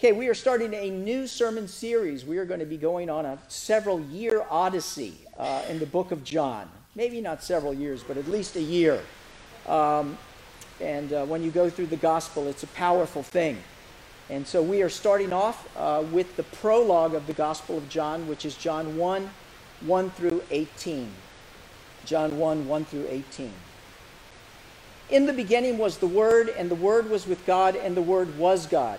Okay, we are starting a new sermon series. We are going to be going on a several year odyssey uh, in the book of John. Maybe not several years, but at least a year. Um, and uh, when you go through the gospel, it's a powerful thing. And so we are starting off uh, with the prologue of the Gospel of John, which is John 1 1 through 18. John 1 1 through 18. In the beginning was the Word, and the Word was with God, and the Word was God.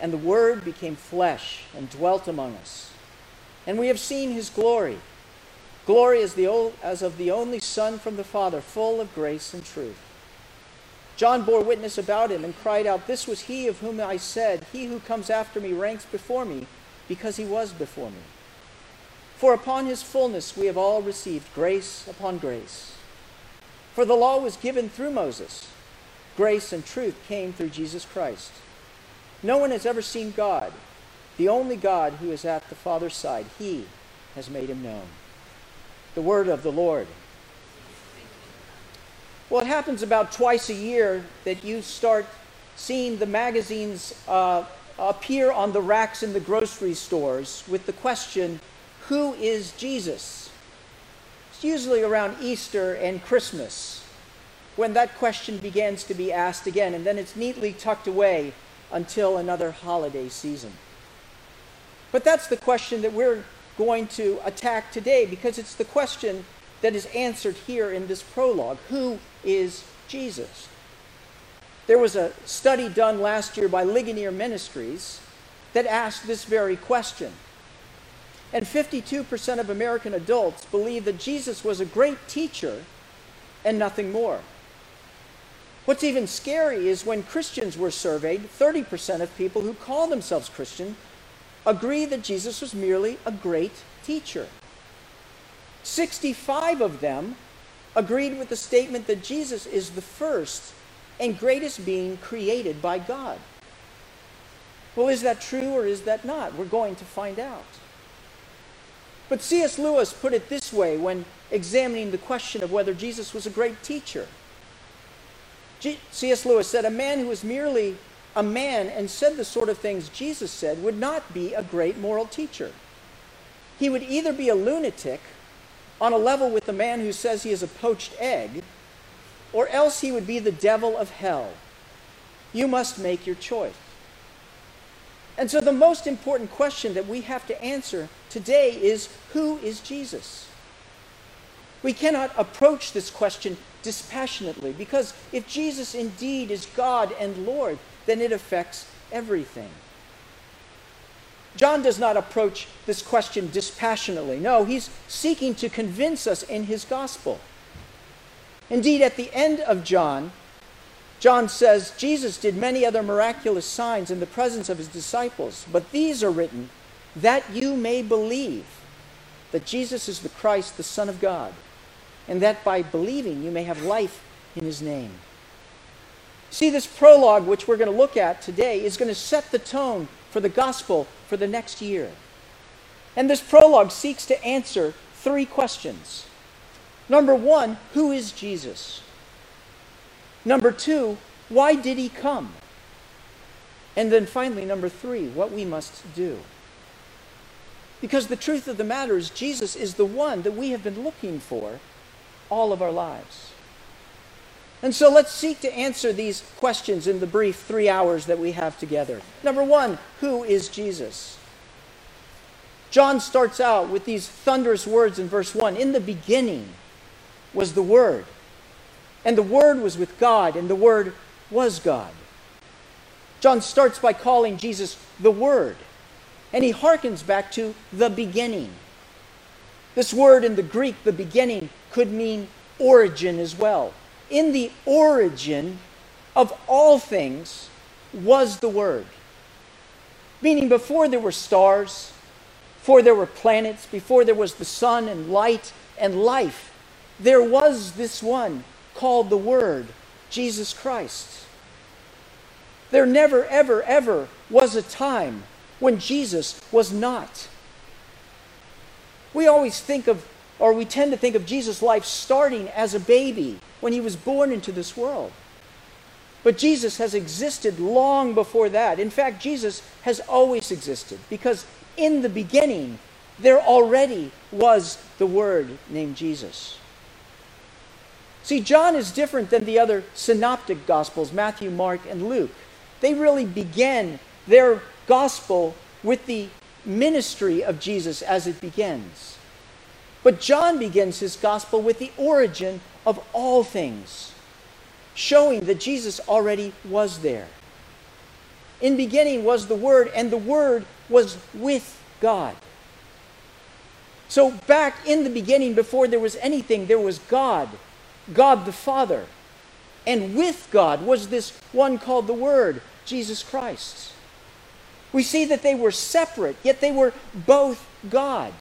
And the Word became flesh and dwelt among us. And we have seen his glory. Glory as, the as of the only Son from the Father, full of grace and truth. John bore witness about him and cried out, This was he of whom I said, He who comes after me ranks before me, because he was before me. For upon his fullness we have all received grace upon grace. For the law was given through Moses, grace and truth came through Jesus Christ. No one has ever seen God. The only God who is at the Father's side, he has made him known. The word of the Lord. Well, it happens about twice a year that you start seeing the magazines uh, appear on the racks in the grocery stores with the question, Who is Jesus? It's usually around Easter and Christmas when that question begins to be asked again, and then it's neatly tucked away until another holiday season. But that's the question that we're going to attack today because it's the question that is answered here in this prologue Who is Jesus? There was a study done last year by Ligonier Ministries that asked this very question. And 52% of American adults believe that Jesus was a great teacher and nothing more. What's even scary is when Christians were surveyed, 30% of people who call themselves Christian agree that Jesus was merely a great teacher. 65 of them agreed with the statement that Jesus is the first and greatest being created by God. Well, is that true or is that not? We're going to find out. But C.S. Lewis put it this way when examining the question of whether Jesus was a great teacher. C.S. Lewis said, A man who was merely a man and said the sort of things Jesus said would not be a great moral teacher. He would either be a lunatic on a level with the man who says he is a poached egg, or else he would be the devil of hell. You must make your choice. And so, the most important question that we have to answer today is who is Jesus? We cannot approach this question dispassionately because if Jesus indeed is God and Lord, then it affects everything. John does not approach this question dispassionately. No, he's seeking to convince us in his gospel. Indeed, at the end of John, John says, Jesus did many other miraculous signs in the presence of his disciples, but these are written that you may believe that Jesus is the Christ, the Son of God and that by believing you may have life in his name. See, this prologue, which we're going to look at today, is going to set the tone for the gospel for the next year. And this prologue seeks to answer three questions. Number one, who is Jesus? Number two, why did he come? And then finally, number three, what we must do. Because the truth of the matter is, Jesus is the one that we have been looking for all of our lives. And so let's seek to answer these questions in the brief three hours that we have together. Number one, who is Jesus? John starts out with these thunderous words in verse 1 In the beginning was the Word, and the Word was with God, and the Word was God. John starts by calling Jesus the Word, and he harkens back to the beginning. This word in the Greek, the beginning, could mean origin as well. In the origin of all things was the Word. Meaning, before there were stars, before there were planets, before there was the sun and light and life, there was this one called the Word, Jesus Christ. There never, ever, ever was a time when Jesus was not. We always think of, or we tend to think of Jesus' life starting as a baby when he was born into this world. But Jesus has existed long before that. In fact, Jesus has always existed because in the beginning, there already was the Word named Jesus. See, John is different than the other synoptic Gospels, Matthew, Mark, and Luke. They really begin their Gospel with the ministry of Jesus as it begins. But John begins his Gospel with the origin of all things, showing that Jesus already was there. In beginning was the Word, and the Word was with God. So, back in the beginning, before there was anything, there was God, God the Father. And with God was this one called the Word, Jesus Christ. We see that they were separate, yet they were both God.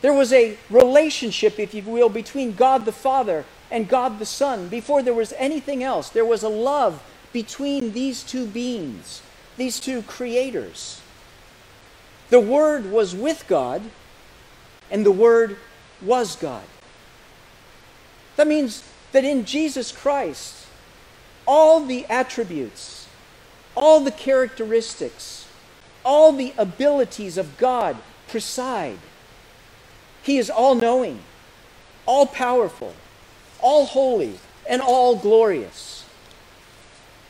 There was a relationship, if you will, between God the Father and God the Son. Before there was anything else, there was a love between these two beings, these two creators. The Word was with God, and the Word was God. That means that in Jesus Christ, all the attributes, all the characteristics, all the abilities of God preside. He is all knowing, all powerful, all holy, and all glorious.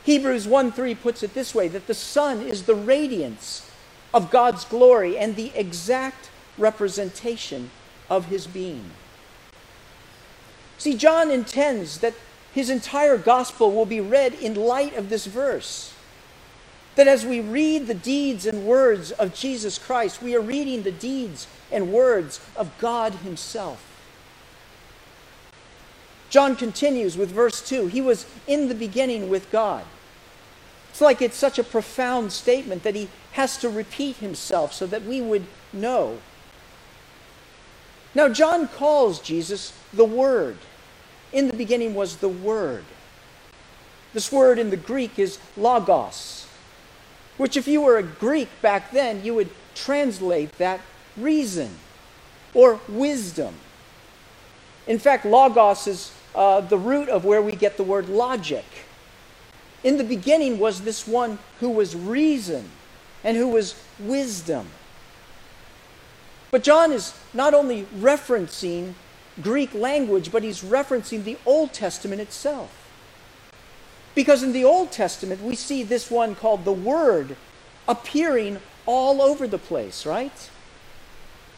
Hebrews 1 3 puts it this way that the Son is the radiance of God's glory and the exact representation of his being. See, John intends that his entire gospel will be read in light of this verse. That as we read the deeds and words of Jesus Christ, we are reading the deeds and words of God Himself. John continues with verse 2 He was in the beginning with God. It's like it's such a profound statement that he has to repeat himself so that we would know. Now, John calls Jesus the Word. In the beginning was the Word. This word in the Greek is logos, which, if you were a Greek back then, you would translate that reason or wisdom. In fact, logos is uh, the root of where we get the word logic. In the beginning was this one who was reason and who was wisdom. But John is not only referencing Greek language, but he's referencing the Old Testament itself. Because in the Old Testament, we see this one called the Word appearing all over the place, right?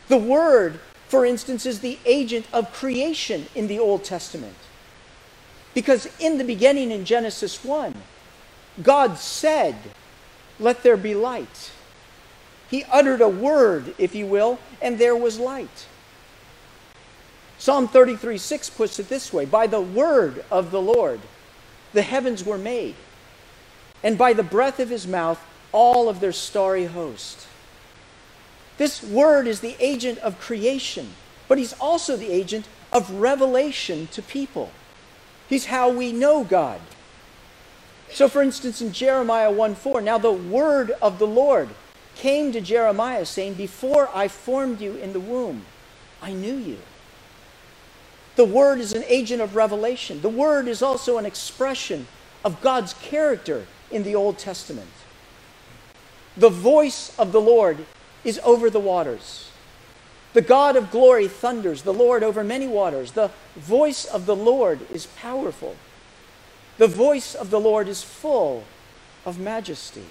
The Word, for instance, is the agent of creation in the Old Testament. Because in the beginning in Genesis 1, God said, Let there be light. He uttered a word, if you will, and there was light. Psalm 33 6 puts it this way By the word of the Lord, the heavens were made, and by the breath of his mouth, all of their starry host. This word is the agent of creation, but he's also the agent of revelation to people. He's how we know God. So, for instance, in Jeremiah 1 4, now the word of the Lord came to Jeremiah saying, Before I formed you in the womb, I knew you. The word is an agent of revelation. The word is also an expression of God's character in the Old Testament. The voice of the Lord is over the waters. The God of glory thunders, the Lord over many waters. The voice of the Lord is powerful. The voice of the Lord is full of majesty.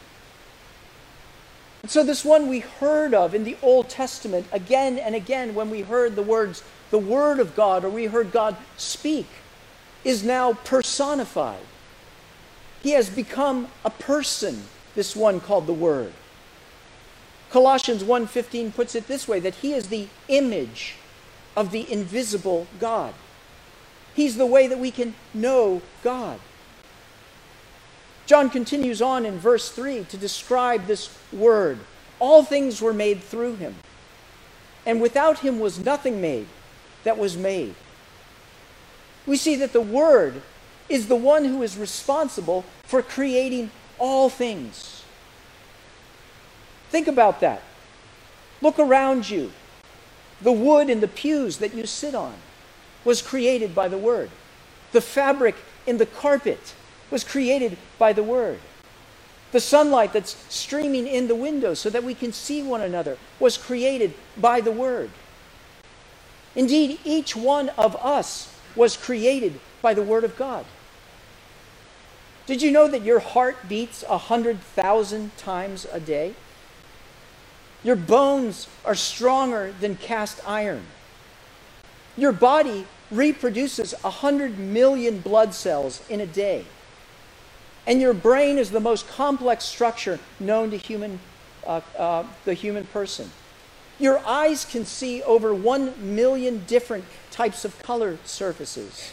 And so, this one we heard of in the Old Testament again and again when we heard the words, the Word of God, or we heard God speak, is now personified. He has become a person, this one called the Word. Colossians 1:15 puts it this way that he is the image of the invisible God. He's the way that we can know God. John continues on in verse 3 to describe this word. All things were made through him, and without him was nothing made that was made. We see that the word is the one who is responsible for creating all things. Think about that. Look around you. The wood in the pews that you sit on was created by the Word. The fabric in the carpet was created by the Word. The sunlight that's streaming in the windows so that we can see one another was created by the Word. Indeed, each one of us was created by the Word of God. Did you know that your heart beats 100,000 times a day? Your bones are stronger than cast iron. Your body reproduces 100 million blood cells in a day. And your brain is the most complex structure known to human, uh, uh, the human person. Your eyes can see over 1 million different types of color surfaces.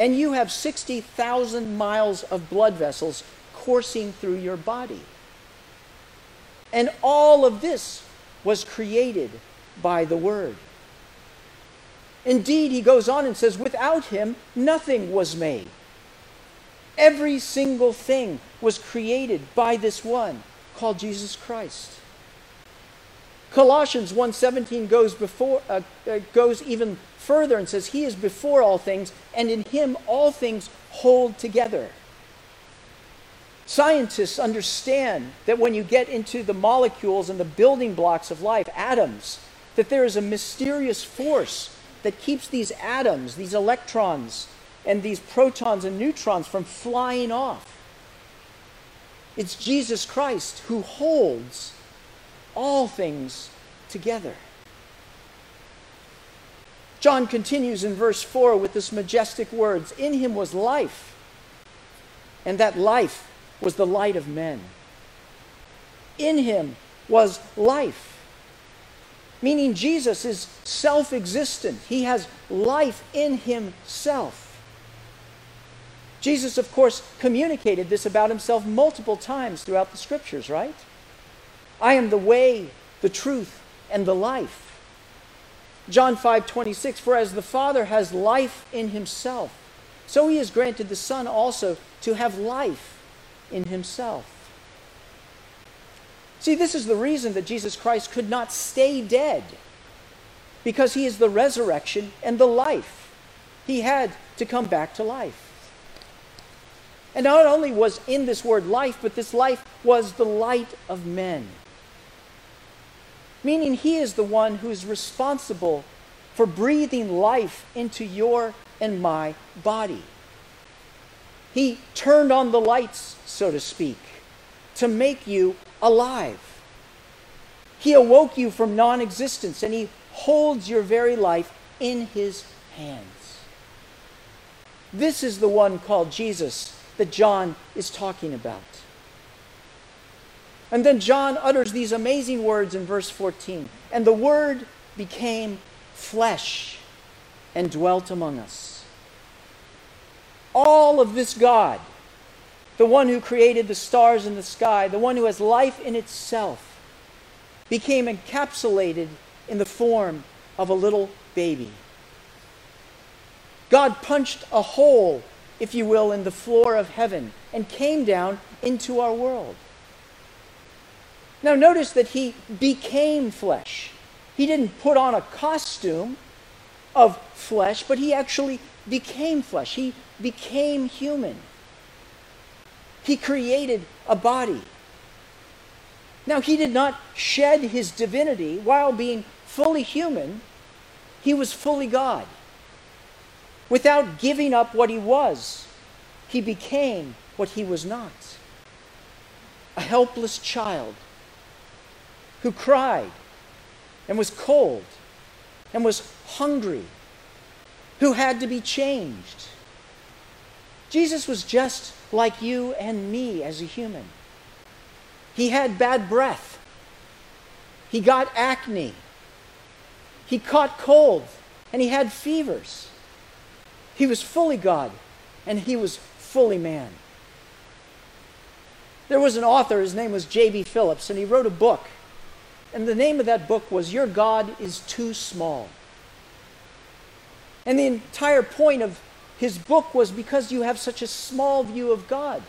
And you have 60,000 miles of blood vessels coursing through your body. And all of this was created by the Word. Indeed, he goes on and says, without him, nothing was made. Every single thing was created by this one called Jesus Christ. Colossians 1:17 goes before uh, uh, goes even further and says he is before all things and in him all things hold together. Scientists understand that when you get into the molecules and the building blocks of life, atoms, that there is a mysterious force that keeps these atoms, these electrons, and these protons and neutrons from flying off. It's Jesus Christ who holds all things together. John continues in verse 4 with this majestic words In him was life, and that life was the light of men. In him was life. Meaning Jesus is self existent, he has life in himself. Jesus, of course, communicated this about himself multiple times throughout the scriptures, right? I am the way, the truth, and the life. John 5 26, for as the Father has life in himself, so he has granted the Son also to have life in himself. See, this is the reason that Jesus Christ could not stay dead, because he is the resurrection and the life. He had to come back to life. And not only was in this word life, but this life was the light of men. Meaning he is the one who is responsible for breathing life into your and my body. He turned on the lights, so to speak, to make you alive. He awoke you from non existence and He holds your very life in His hands. This is the one called Jesus that John is talking about. And then John utters these amazing words in verse 14 And the Word became flesh and dwelt among us all of this God, the one who created the stars in the sky, the one who has life in itself, became encapsulated in the form of a little baby. God punched a hole, if you will, in the floor of heaven and came down into our world. Now, notice that he became flesh. He didn't put on a costume of flesh, but he actually became flesh. He became human. He created a body. Now, he did not shed his divinity while being fully human, he was fully God. Without giving up what he was, he became what he was not a helpless child who cried and was cold and was hungry, who had to be changed. Jesus was just like you and me as a human. He had bad breath. He got acne. He caught cold and he had fevers. He was fully God and he was fully man. There was an author, his name was J.B. Phillips, and he wrote a book. And the name of that book was Your God is Too Small. And the entire point of his book was because you have such a small view of God.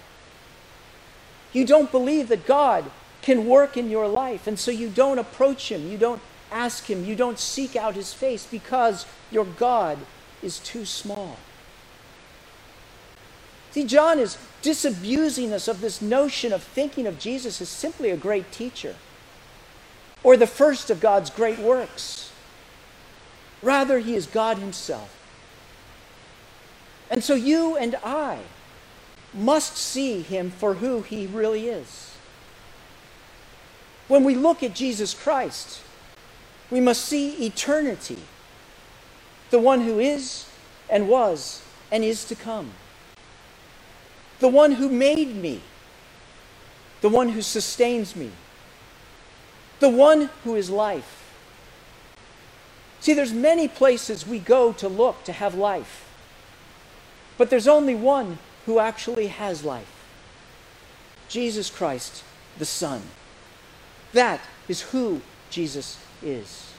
You don't believe that God can work in your life, and so you don't approach him, you don't ask him, you don't seek out his face because your God is too small. See, John is disabusing us of this notion of thinking of Jesus as simply a great teacher or the first of God's great works. Rather, he is God himself. And so you and I must see him for who he really is. When we look at Jesus Christ, we must see eternity, the one who is and was and is to come the one who made me, the one who sustains me, the one who is life. See, there's many places we go to look to have life. But there's only one who actually has life. Jesus Christ, the Son. That is who Jesus is.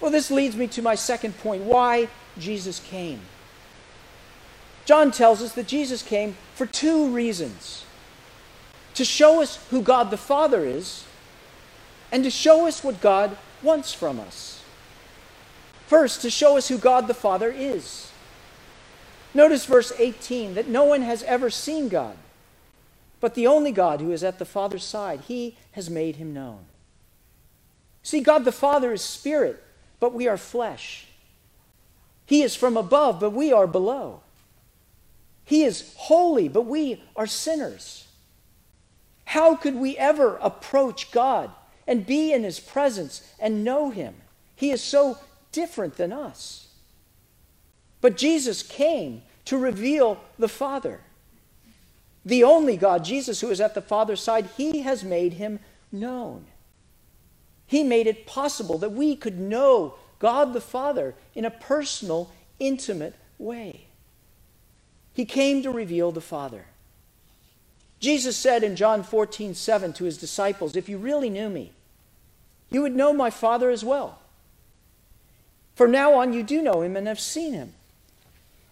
Well, this leads me to my second point why Jesus came. John tells us that Jesus came for two reasons to show us who God the Father is, and to show us what God wants from us. First, to show us who God the Father is. Notice verse 18 that no one has ever seen God, but the only God who is at the Father's side, he has made him known. See, God the Father is spirit, but we are flesh. He is from above, but we are below. He is holy, but we are sinners. How could we ever approach God and be in His presence and know Him? He is so different than us. But Jesus came to reveal the Father. The only God, Jesus, who is at the Father's side, He has made Him known. He made it possible that we could know God the Father in a personal, intimate way. He came to reveal the Father. Jesus said in John 14, 7 to his disciples, If you really knew me, you would know my Father as well. From now on, you do know him and have seen him.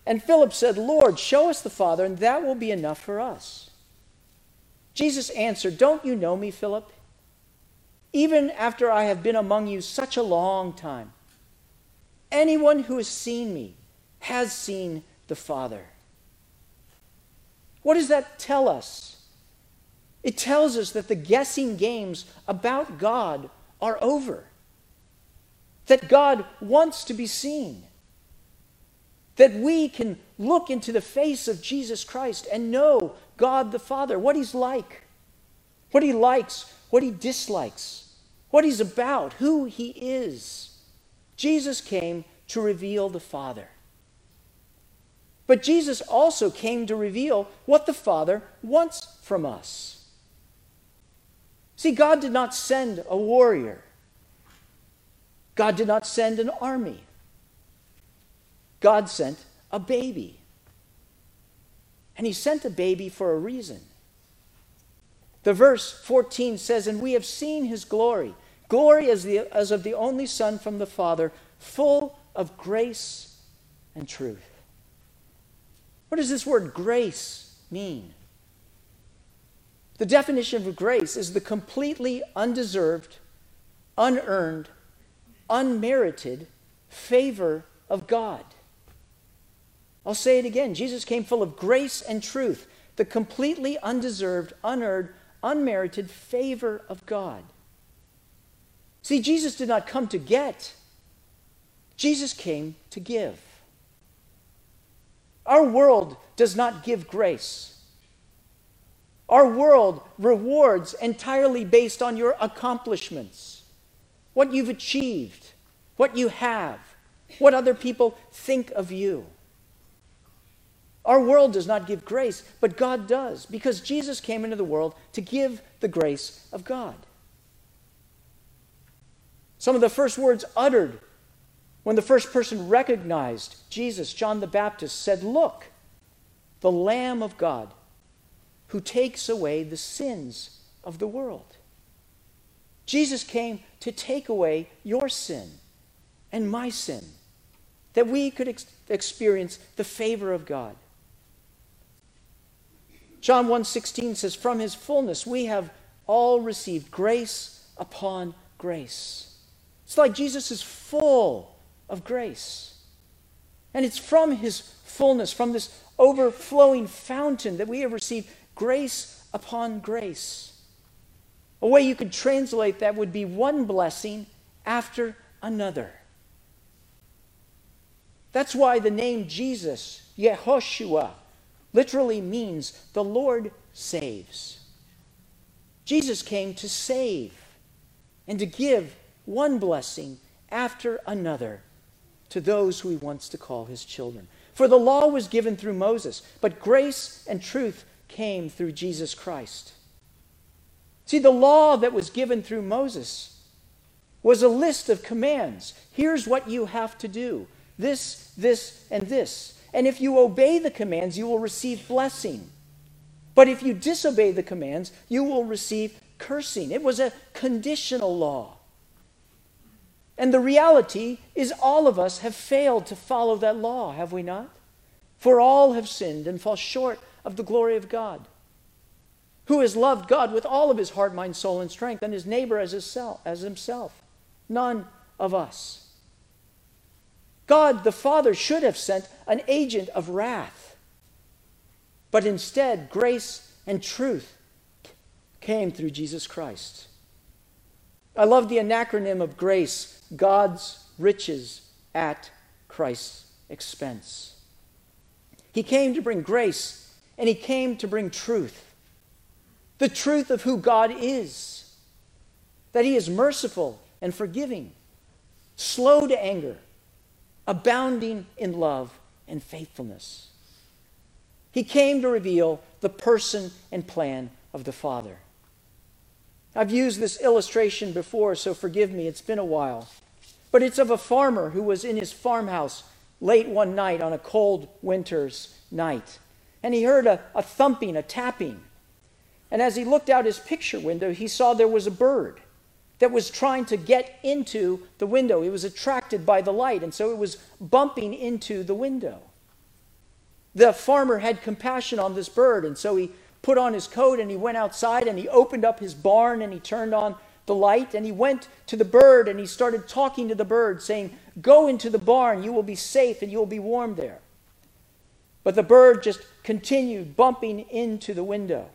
And Philip said, Lord, show us the Father, and that will be enough for us. Jesus answered, Don't you know me, Philip? Even after I have been among you such a long time, anyone who has seen me has seen the Father. What does that tell us? It tells us that the guessing games about God are over, that God wants to be seen, that we can look into the face of Jesus Christ and know God the Father, what He's like, what He likes, what He dislikes, what He's about, who He is. Jesus came to reveal the Father. But Jesus also came to reveal what the Father wants from us. See, God did not send a warrior, God did not send an army. God sent a baby. And he sent a baby for a reason. The verse 14 says, And we have seen his glory, glory as, the, as of the only Son from the Father, full of grace and truth. What does this word grace mean? The definition of grace is the completely undeserved, unearned, unmerited favor of God. I'll say it again. Jesus came full of grace and truth, the completely undeserved, unearned, unmerited favor of God. See, Jesus did not come to get, Jesus came to give. Our world does not give grace. Our world rewards entirely based on your accomplishments, what you've achieved, what you have, what other people think of you. Our world does not give grace, but God does, because Jesus came into the world to give the grace of God. Some of the first words uttered when the first person recognized Jesus, John the Baptist, said, Look, the Lamb of God who takes away the sins of the world. Jesus came to take away your sin and my sin, that we could ex- experience the favor of God. John 1:16 says from his fullness we have all received grace upon grace. It's like Jesus is full of grace. And it's from his fullness, from this overflowing fountain that we have received grace upon grace. A way you could translate that would be one blessing after another. That's why the name Jesus, Yehoshua, literally means the Lord saves. Jesus came to save and to give one blessing after another to those who he wants to call his children. For the law was given through Moses, but grace and truth came through Jesus Christ. See, the law that was given through Moses was a list of commands. Here's what you have to do this, this, and this. And if you obey the commands, you will receive blessing. But if you disobey the commands, you will receive cursing. It was a conditional law. And the reality is, all of us have failed to follow that law, have we not? For all have sinned and fall short of the glory of God. Who has loved God with all of his heart, mind, soul, and strength, and his neighbor as, himself, as himself? None of us. God the Father should have sent an agent of wrath. But instead, grace and truth came through Jesus Christ. I love the acronym of grace God's riches at Christ's expense. He came to bring grace and he came to bring truth. The truth of who God is that he is merciful and forgiving, slow to anger abounding in love and faithfulness. He came to reveal the person and plan of the Father. I've used this illustration before, so forgive me, it's been a while. But it's of a farmer who was in his farmhouse late one night on a cold winter's night. And he heard a, a thumping, a tapping. And as he looked out his picture window, he saw there was a bird that was trying to get into the window. It was attracted by the light, and so it was bumping into the window. The farmer had compassion on this bird, and so he put on his coat and he went outside and he opened up his barn and he turned on the light and he went to the bird and he started talking to the bird, saying, Go into the barn, you will be safe and you will be warm there. But the bird just continued bumping into the window.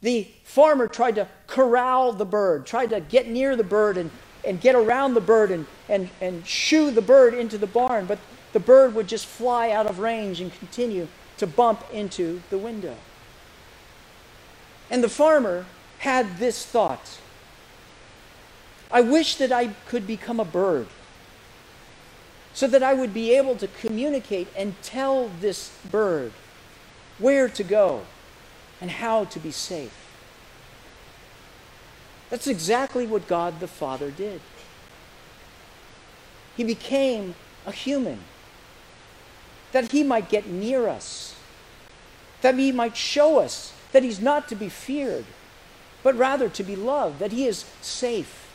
The farmer tried to corral the bird, tried to get near the bird and, and get around the bird and, and, and shoo the bird into the barn, but the bird would just fly out of range and continue to bump into the window. And the farmer had this thought I wish that I could become a bird so that I would be able to communicate and tell this bird where to go and how to be safe. That's exactly what God the Father did. He became a human that he might get near us, that he might show us that he's not to be feared, but rather to be loved, that he is safe,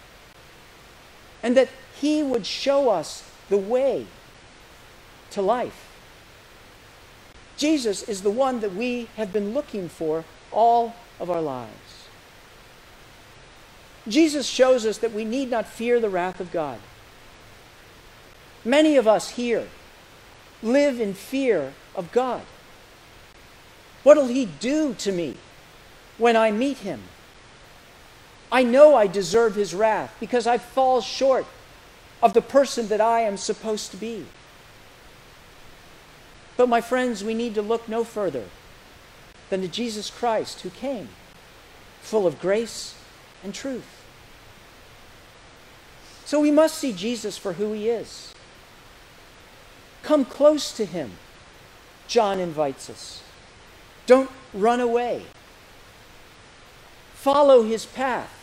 and that he would show us the way to life. Jesus is the one that we have been looking for all of our lives. Jesus shows us that we need not fear the wrath of God. Many of us here live in fear of God. What'll He do to me when I meet Him? I know I deserve His wrath because I fall short of the person that I am supposed to be. But, my friends, we need to look no further than to Jesus Christ who came, full of grace and truth. So we must see Jesus for who he is. Come close to him, John invites us. Don't run away. Follow his path.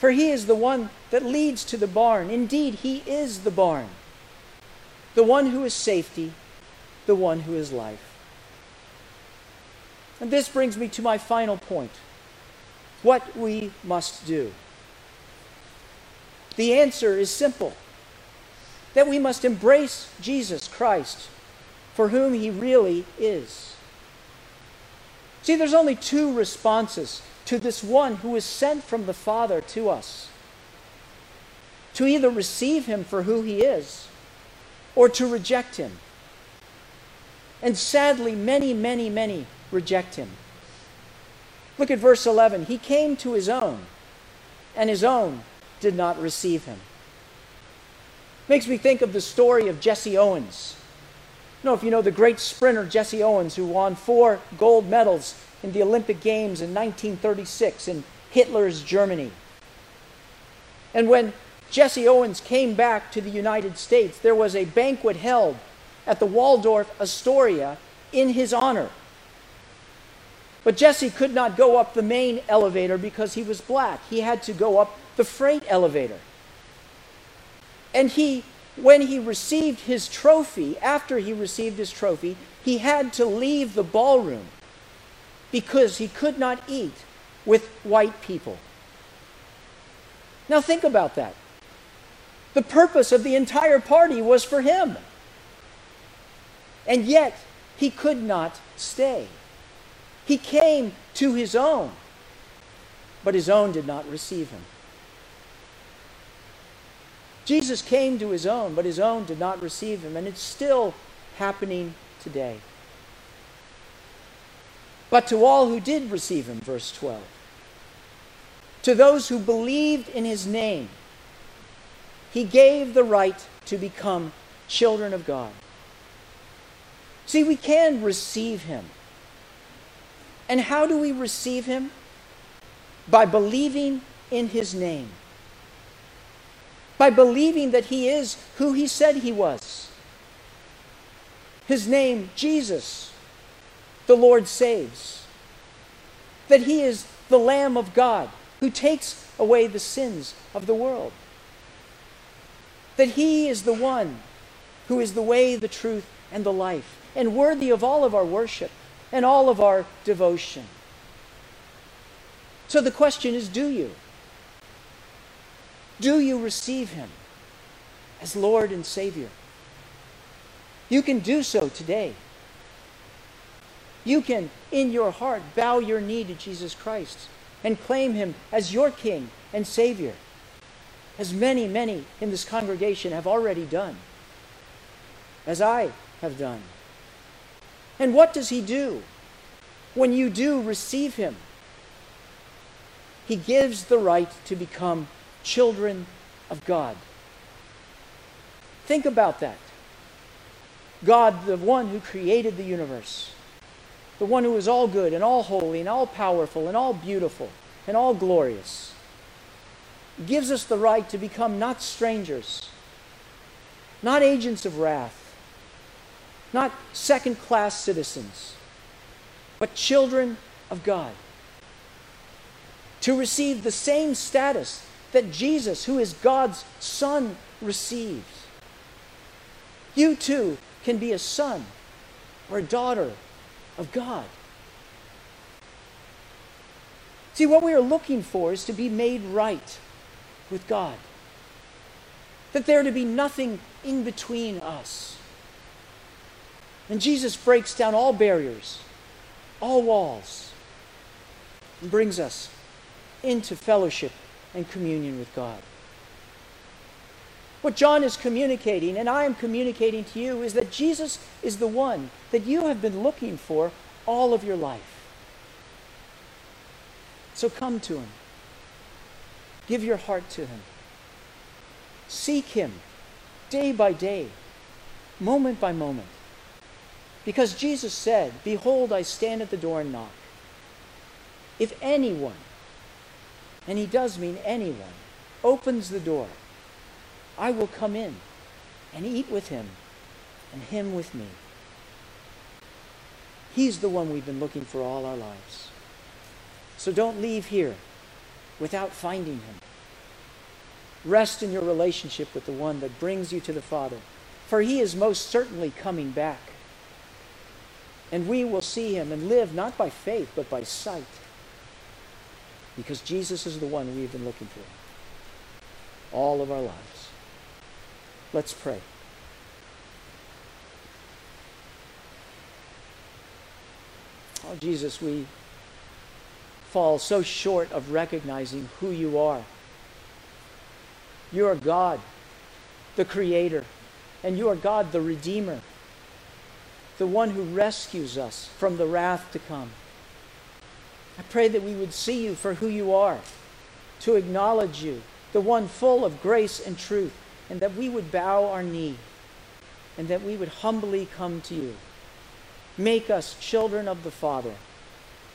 For he is the one that leads to the barn. Indeed, he is the barn. The one who is safety, the one who is life. And this brings me to my final point what we must do. The answer is simple that we must embrace Jesus Christ for whom he really is. See, there's only two responses to this one who is sent from the Father to us to either receive him for who he is or to reject him. And sadly, many, many, many reject him. Look at verse 11. He came to his own, and his own did not receive him. Makes me think of the story of Jesse Owens. Don't know if you know the great sprinter Jesse Owens, who won four gold medals in the Olympic Games in 1936 in Hitler's Germany. And when Jesse Owens came back to the United States, there was a banquet held at the Waldorf Astoria in his honor. But Jesse could not go up the main elevator because he was black. He had to go up the freight elevator. And he, when he received his trophy, after he received his trophy, he had to leave the ballroom because he could not eat with white people. Now think about that. The purpose of the entire party was for him. And yet, he could not stay. He came to his own, but his own did not receive him. Jesus came to his own, but his own did not receive him, and it's still happening today. But to all who did receive him, verse 12, to those who believed in his name, he gave the right to become children of God. See, we can receive him. And how do we receive him? By believing in his name. By believing that he is who he said he was. His name, Jesus, the Lord saves. That he is the Lamb of God who takes away the sins of the world. That he is the one who is the way, the truth, and the life, and worthy of all of our worship and all of our devotion. So the question is do you? Do you receive him as Lord and Savior? You can do so today. You can, in your heart, bow your knee to Jesus Christ and claim him as your King and Savior, as many, many in this congregation have already done, as I have done. And what does he do when you do receive him? He gives the right to become children of God. Think about that. God, the one who created the universe, the one who is all good and all holy and all powerful and all beautiful and all glorious, gives us the right to become not strangers, not agents of wrath, not second class citizens, but children of God. To receive the same status that Jesus, who is God's Son, receives. You too can be a son or a daughter of God. See, what we are looking for is to be made right with God. That there to be nothing in between us. And Jesus breaks down all barriers, all walls, and brings us into fellowship and communion with God. What John is communicating, and I am communicating to you, is that Jesus is the one that you have been looking for all of your life. So come to him. Give your heart to him. Seek him day by day, moment by moment. Because Jesus said, Behold, I stand at the door and knock. If anyone, and he does mean anyone, opens the door, I will come in and eat with him and him with me. He's the one we've been looking for all our lives. So don't leave here without finding him. Rest in your relationship with the one that brings you to the Father, for he is most certainly coming back. And we will see him and live not by faith, but by sight. Because Jesus is the one we've been looking for all of our lives. Let's pray. Oh, Jesus, we fall so short of recognizing who you are. You are God, the Creator, and you are God, the Redeemer, the one who rescues us from the wrath to come. I pray that we would see you for who you are, to acknowledge you, the one full of grace and truth, and that we would bow our knee and that we would humbly come to you. Make us children of the Father,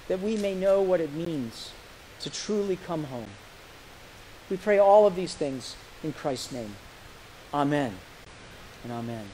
that we may know what it means to truly come home. We pray all of these things in Christ's name. Amen and amen.